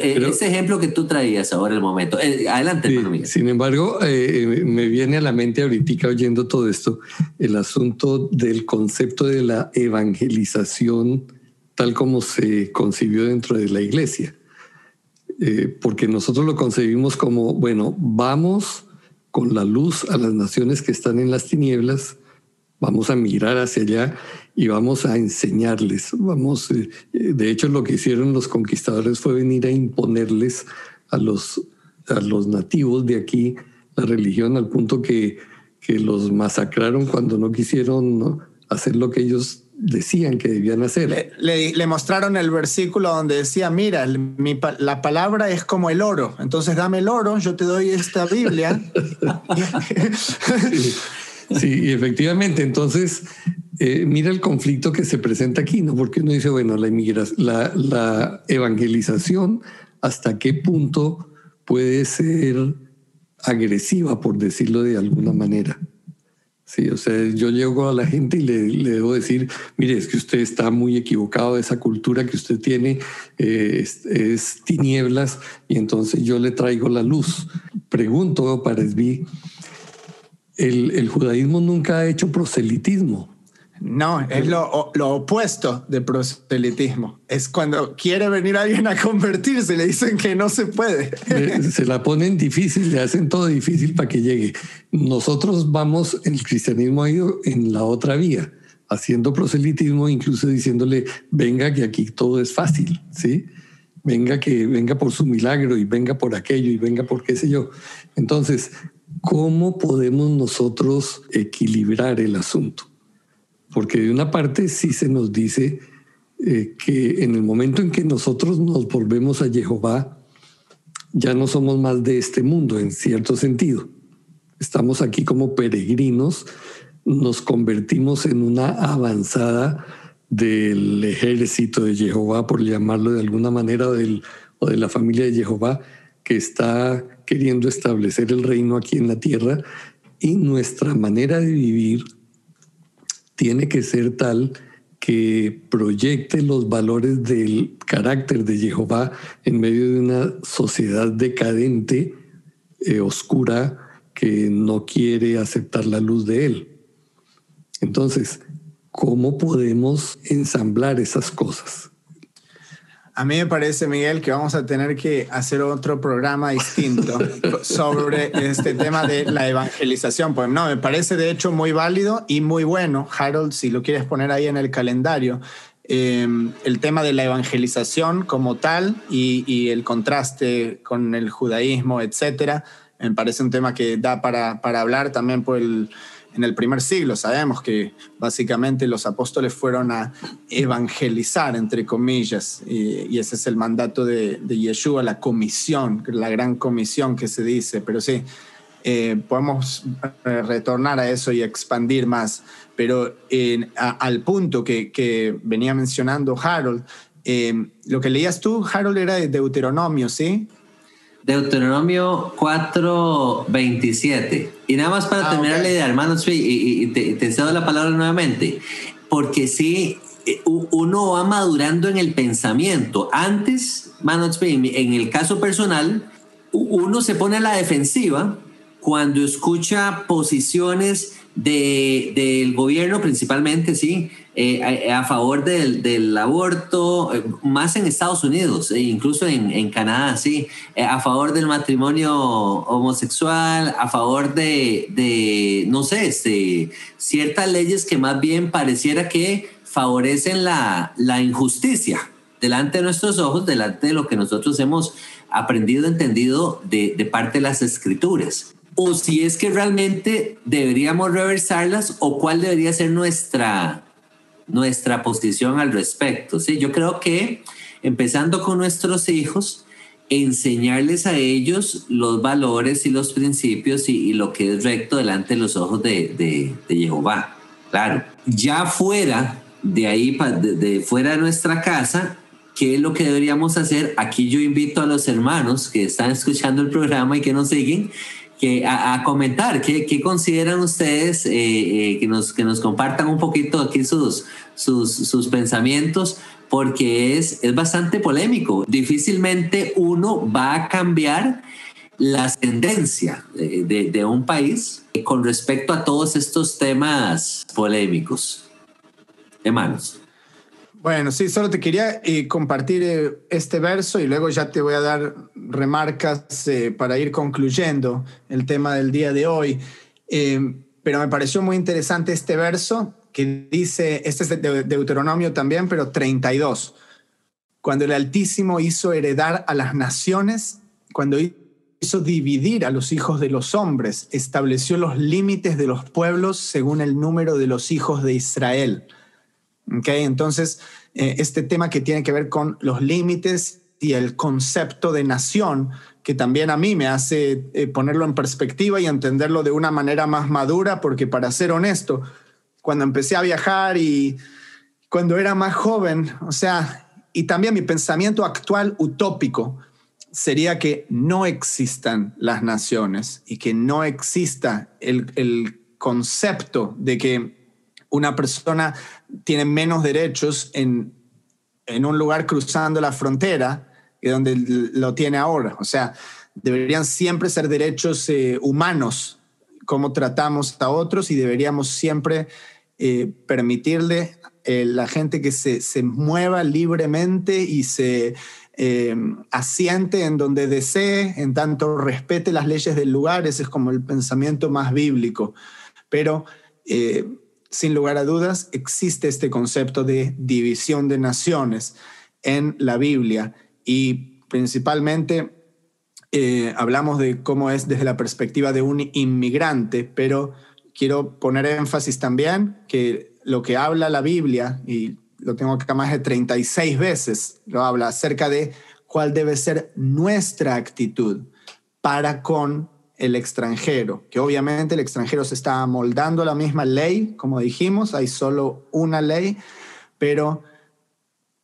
Eh, ese ejemplo que tú traías ahora, el momento. Eh, adelante, hermano Sin embargo, eh, me viene a la mente ahorita oyendo todo esto el asunto del concepto de la evangelización tal como se concibió dentro de la iglesia. porque nosotros lo concebimos como, bueno, vamos con la luz a las naciones que están en las tinieblas, vamos a mirar hacia allá y vamos a enseñarles. Vamos, eh, de hecho, lo que hicieron los conquistadores fue venir a imponerles a los, a los nativos de aquí la religión al punto que, que los masacraron cuando no quisieron hacer lo que ellos decían que debían hacer. Le, le, mostraron el versículo donde decía, mira, mi, la palabra es como el oro, entonces dame el oro, yo te doy esta Biblia. Sí, efectivamente. Entonces, eh, mira el conflicto que se presenta aquí, ¿no? Porque uno dice, bueno, la, la, la evangelización, ¿hasta qué punto puede ser agresiva, por decirlo de alguna manera? Sí, o sea, yo llego a la gente y le, debo decir, mire, es que usted está muy equivocado, esa cultura que usted tiene eh, es, tinieblas y entonces yo le traigo la luz. Pregunto para Esbi, el, el judaísmo nunca ha hecho proselitismo. No, es lo, opuesto de proselitismo. Es cuando quiere venir alguien a convertirse, le dicen que no se puede. Se la ponen difícil, le hacen todo difícil para que llegue. Nosotros vamos, el cristianismo ha ido en la otra vía, haciendo proselitismo, incluso diciéndole, venga que aquí todo es fácil, ¿sí? Venga que venga por su milagro y venga por aquello y venga por qué sé yo. Entonces, ¿cómo podemos nosotros equilibrar el asunto? porque de una parte sí se nos dice eh, que en el momento en que nosotros nos volvemos a Jehová, ya no somos más de este mundo en cierto sentido. Estamos aquí como peregrinos, nos convertimos en una avanzada del ejército de Jehová, por llamarlo de alguna manera, o de la familia de Jehová, que está queriendo establecer el reino aquí en la tierra y nuestra manera de vivir tiene que ser tal que proyecte los valores del carácter de Jehová en medio de una sociedad decadente, eh, oscura, que no quiere aceptar la luz de Él. Entonces, ¿cómo podemos ensamblar esas cosas? A mí me parece, Miguel, que vamos a tener que hacer otro programa distinto sobre este tema de la evangelización. Pues no, me parece de hecho muy válido y muy bueno, Harold, si lo quieres poner ahí en el calendario, em, el tema de la evangelización como tal y, el contraste con el judaísmo, etcétera. Me parece un tema que da para, para hablar también por el en el primer siglo. Sabemos que básicamente los apóstoles fueron a evangelizar, entre comillas, y, ese es el mandato de, de, Yeshua, la comisión, la gran comisión que se dice. Pero sí, eh, podemos eh, retornar a eso y expandir más. Pero al punto que, venía mencionando Harold, eh, lo que leías tú, Harold, era de Deuteronomio, ¿sí? Deuteronomio 4:27. Y nada más para ah, terminar la idea, hermanos, y, te, cedo la palabra nuevamente, porque sí, eh, uno va madurando en el pensamiento. Antes, en el caso personal, uno se pone a la defensiva cuando escucha posiciones de, del gobierno principalmente, sí, eh, a, favor del, aborto, eh, más en Estados Unidos, e incluso en, Canadá, sí, eh, a favor del matrimonio homosexual, a favor de, no sé, este, ciertas leyes que más bien pareciera que favorecen la, injusticia delante de nuestros ojos, delante de lo que nosotros hemos aprendido, entendido de, de parte de las escrituras. O si es que realmente deberíamos reversarlas o cuál debería ser nuestra, nuestra posición al respecto. ¿sí? Yo creo que empezando con nuestros hijos, enseñarles a ellos los valores y los principios y, lo que es recto delante de los ojos de, de, Jehová. Claro, ya fuera de ahí, de, fuera de nuestra casa, ¿qué es lo que deberíamos hacer? Aquí yo invito a los hermanos que están escuchando el programa y que nos siguen, que a, comentar qué, qué, consideran ustedes, eh, eh, que, nos, que nos compartan un poquito aquí sus, sus, sus pensamientos, porque es, es bastante polémico. Difícilmente uno va a cambiar la tendencia de, de, de un país con respecto a todos estos temas polémicos. Hermanos. Bueno, sí, solo te quería eh, compartir eh, este verso y luego ya te voy a dar remarcas eh, para ir concluyendo el tema del día de hoy. pero me pareció muy interesante este verso que dice, este es de Deuteronomio también, pero 32. Cuando el Altísimo hizo heredar a las naciones, cuando hizo dividir a los hijos de los hombres, estableció los límites de los pueblos según el número de los hijos de Israel. Okay, entonces, eh, este tema que tiene que ver con los límites y el concepto de nación, que también a mí me hace eh, ponerlo en perspectiva y entenderlo de una manera más madura, porque para ser honesto, cuando empecé a viajar y cuando era más joven, o sea, y también mi pensamiento actual utópico sería que no existan las naciones y que no exista el, el concepto de que una persona tiene menos derechos en, en un lugar cruzando la frontera que donde lo tiene ahora. O sea, deberían siempre ser derechos eh, humanos, como tratamos a otros, y deberíamos siempre eh, permitirle a eh, la gente que se, se, mueva libremente y se asiente en donde desee, en tanto respete las leyes del lugar. Ese es como el pensamiento más bíblico. Pero sin lugar a dudas, existe este concepto de división de naciones en la Biblia y principalmente eh, hablamos de cómo es desde la perspectiva de un inmigrante, pero quiero poner énfasis también que lo que habla la Biblia, y lo tengo acá más de 36 veces, lo habla acerca de cuál debe ser nuestra actitud para con el extranjero, que obviamente el extranjero se está moldando la misma ley, como dijimos, hay solo una ley, pero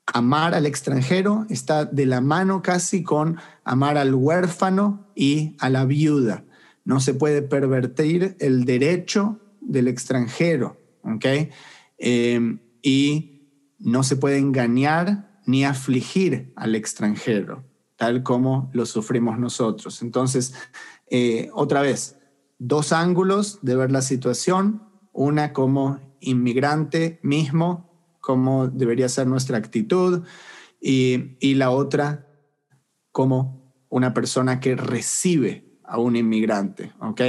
amar al extranjero está de la mano casi con amar al huérfano y a la viuda. No se puede pervertir el derecho del extranjero, ¿ok? Em, y no se puede engañar ni afligir al extranjero, tal como lo sufrimos nosotros. Entonces, eh, otra vez, dos ángulos de ver la situación, una como inmigrante mismo cómo debería ser nuestra actitud y, la otra como una persona que recibe a un inmigrante, ¿ok?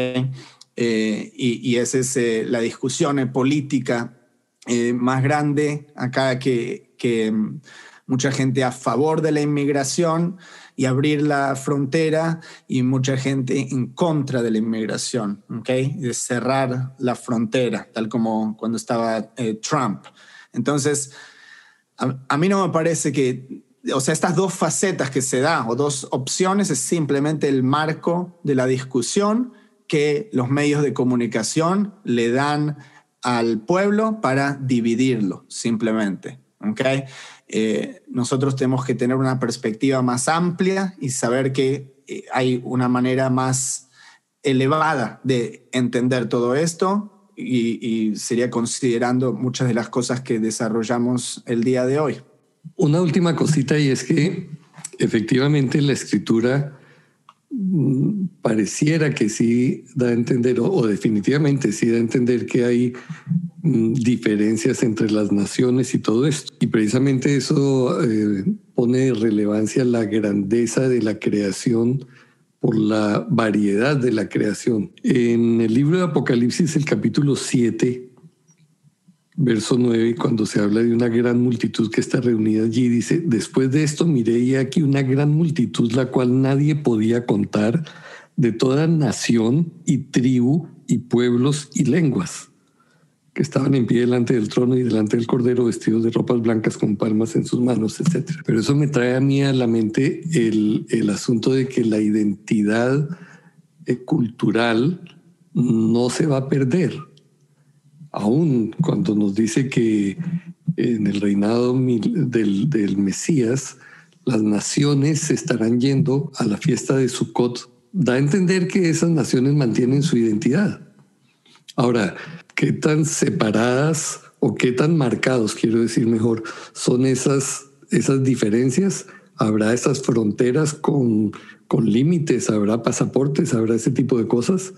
Eh, y, esa es eh, la discusión política eh, más grande acá que, que mm, mucha gente a favor de la inmigración y abrir la frontera y mucha gente en contra de la inmigración, ¿ok? De cerrar la frontera, tal como cuando estaba Trump. Entonces, a, mí no me parece que, o sea, estas dos facetas que se da o dos opciones es simplemente el marco de la discusión que los medios de comunicación le dan al pueblo para dividirlo, simplemente. ¿okay? Eh, nosotros tenemos que tener una perspectiva más amplia y saber que eh, hay una manera más elevada de entender todo esto y, sería considerando muchas de las cosas que desarrollamos el día de hoy. Una última cosita y es que efectivamente la escritura pareciera que sí da a entender, o, definitivamente sí da a entender que hay mm, diferencias entre las naciones y todo esto. Y precisamente eso eh, pone relevancia la grandeza de la creación por la variedad de la creación. En el libro de Apocalipsis, el capítulo 7, verso 9, cuando se habla de una gran multitud que está reunida allí, dice, después de esto miré aquí una gran multitud, la cual nadie podía contar, de toda nación y tribu y pueblos y lenguas que estaban en pie delante del trono y delante del cordero vestidos de ropas blancas con palmas en sus manos, etc. Pero eso me trae a mí a la mente el, el asunto de que la identidad eh, cultural no se va a perder. Aún cuando nos dice que en el reinado del, Mesías las naciones se estarán yendo a la fiesta de Sukkot, da a entender que esas naciones mantienen su identidad. Ahora, qué tan separadas o qué tan marcados, quiero decir mejor, son esas, esas diferencias. Habrá esas fronteras con, con límites, habrá pasaportes, habrá ese tipo de cosas.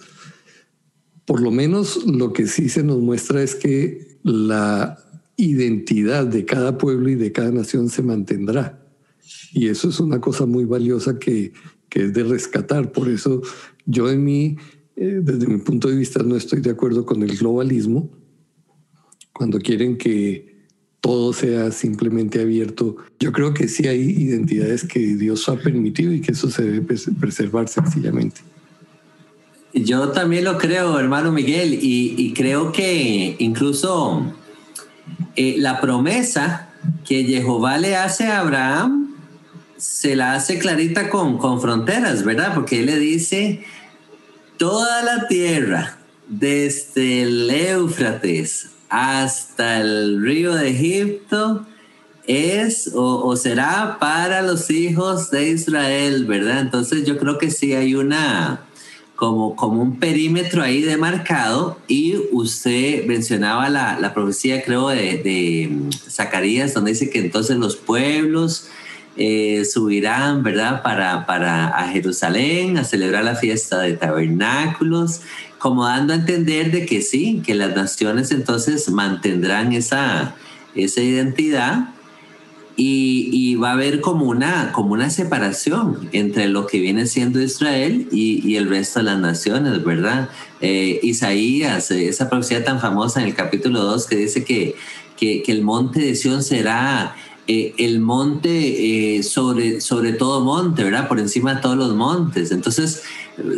Por lo menos lo que sí se nos muestra es que la identidad de cada pueblo y de cada nación se mantendrá. Y eso es una cosa muy valiosa que, que es de rescatar. Por eso yo en mí eh, desde mi punto de vista no estoy de acuerdo con el globalismo, cuando quieren que todo sea simplemente abierto. Yo creo que sí hay identidades que Dios ha permitido y que eso se debe preservar sencillamente. Yo también lo creo, hermano Miguel, y, creo que incluso eh, la promesa que Jehová le hace a Abraham se la hace clarita con, con fronteras, ¿verdad? Porque él le dice, toda la tierra, desde el Éufrates hasta el río de Egipto, es o, será para los hijos de Israel, ¿verdad? Entonces yo creo que sí hay una como, como un perímetro ahí demarcado y usted mencionaba la, la profecía, creo, de, de, mm, Zacarías, donde dice que entonces los pueblos eh, subirán, ¿verdad?, para, para a Jerusalén a celebrar la fiesta de tabernáculos, como dando a entender de que sí, que las naciones entonces mantendrán esa, esa identidad y, va a haber como una, como una separación entre lo que viene siendo Israel y, el resto de las naciones, ¿verdad? Eh, Isaías, eh, esa profecía tan famosa en el capítulo 2 que dice que, que, el monte de Sión será eh, el monte sobre, sobre todo monte, ¿verdad? Por encima de todos los montes. Entonces,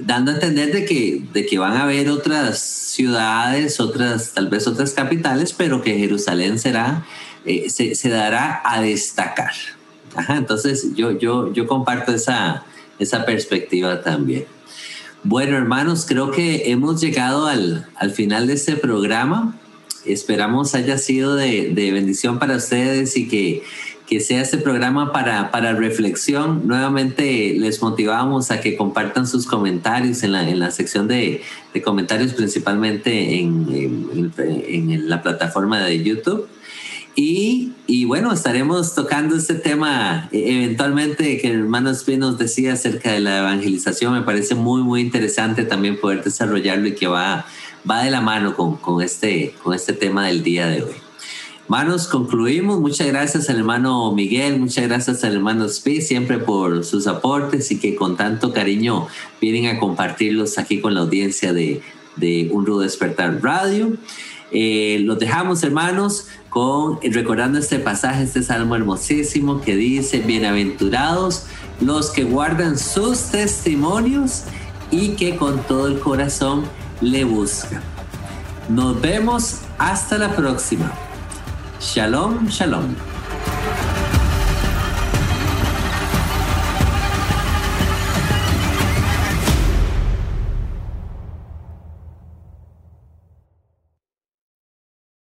dando a entender de que, de que van a haber otras ciudades, otras, tal vez otras capitales, pero que Jerusalén será eh, se, dará a destacar. entonces yo, yo, yo comparto esa, esa perspectiva también. Bueno, hermanos, creo que hemos llegado al, al final de este programa. Esperamos haya sido de, de bendición para ustedes y que, que sea este programa para, para, reflexión. Nuevamente les motivamos a que compartan sus comentarios en la, en la sección de, de comentarios, principalmente en, en, en, la plataforma de YouTube. Y, y, bueno, estaremos tocando este tema eh, eventualmente que el hermano Spin nos decía acerca de la evangelización. Me parece muy, muy interesante también poder desarrollarlo y que va, va de la mano con, con, este, con este tema del día de hoy. Hermanos, concluimos. Muchas gracias al hermano Miguel, muchas gracias al hermano Speed, siempre por sus aportes y que con tanto cariño vienen a compartirlos aquí con la audiencia de, de Un Rudo Despertar Radio. Eh, los dejamos, hermanos, con recordando este pasaje, este salmo hermosísimo que dice: Bienaventurados los que guardan sus testimonios y que con todo el corazón le buscan. Nos vemos hasta la próxima. Shalom, shalom.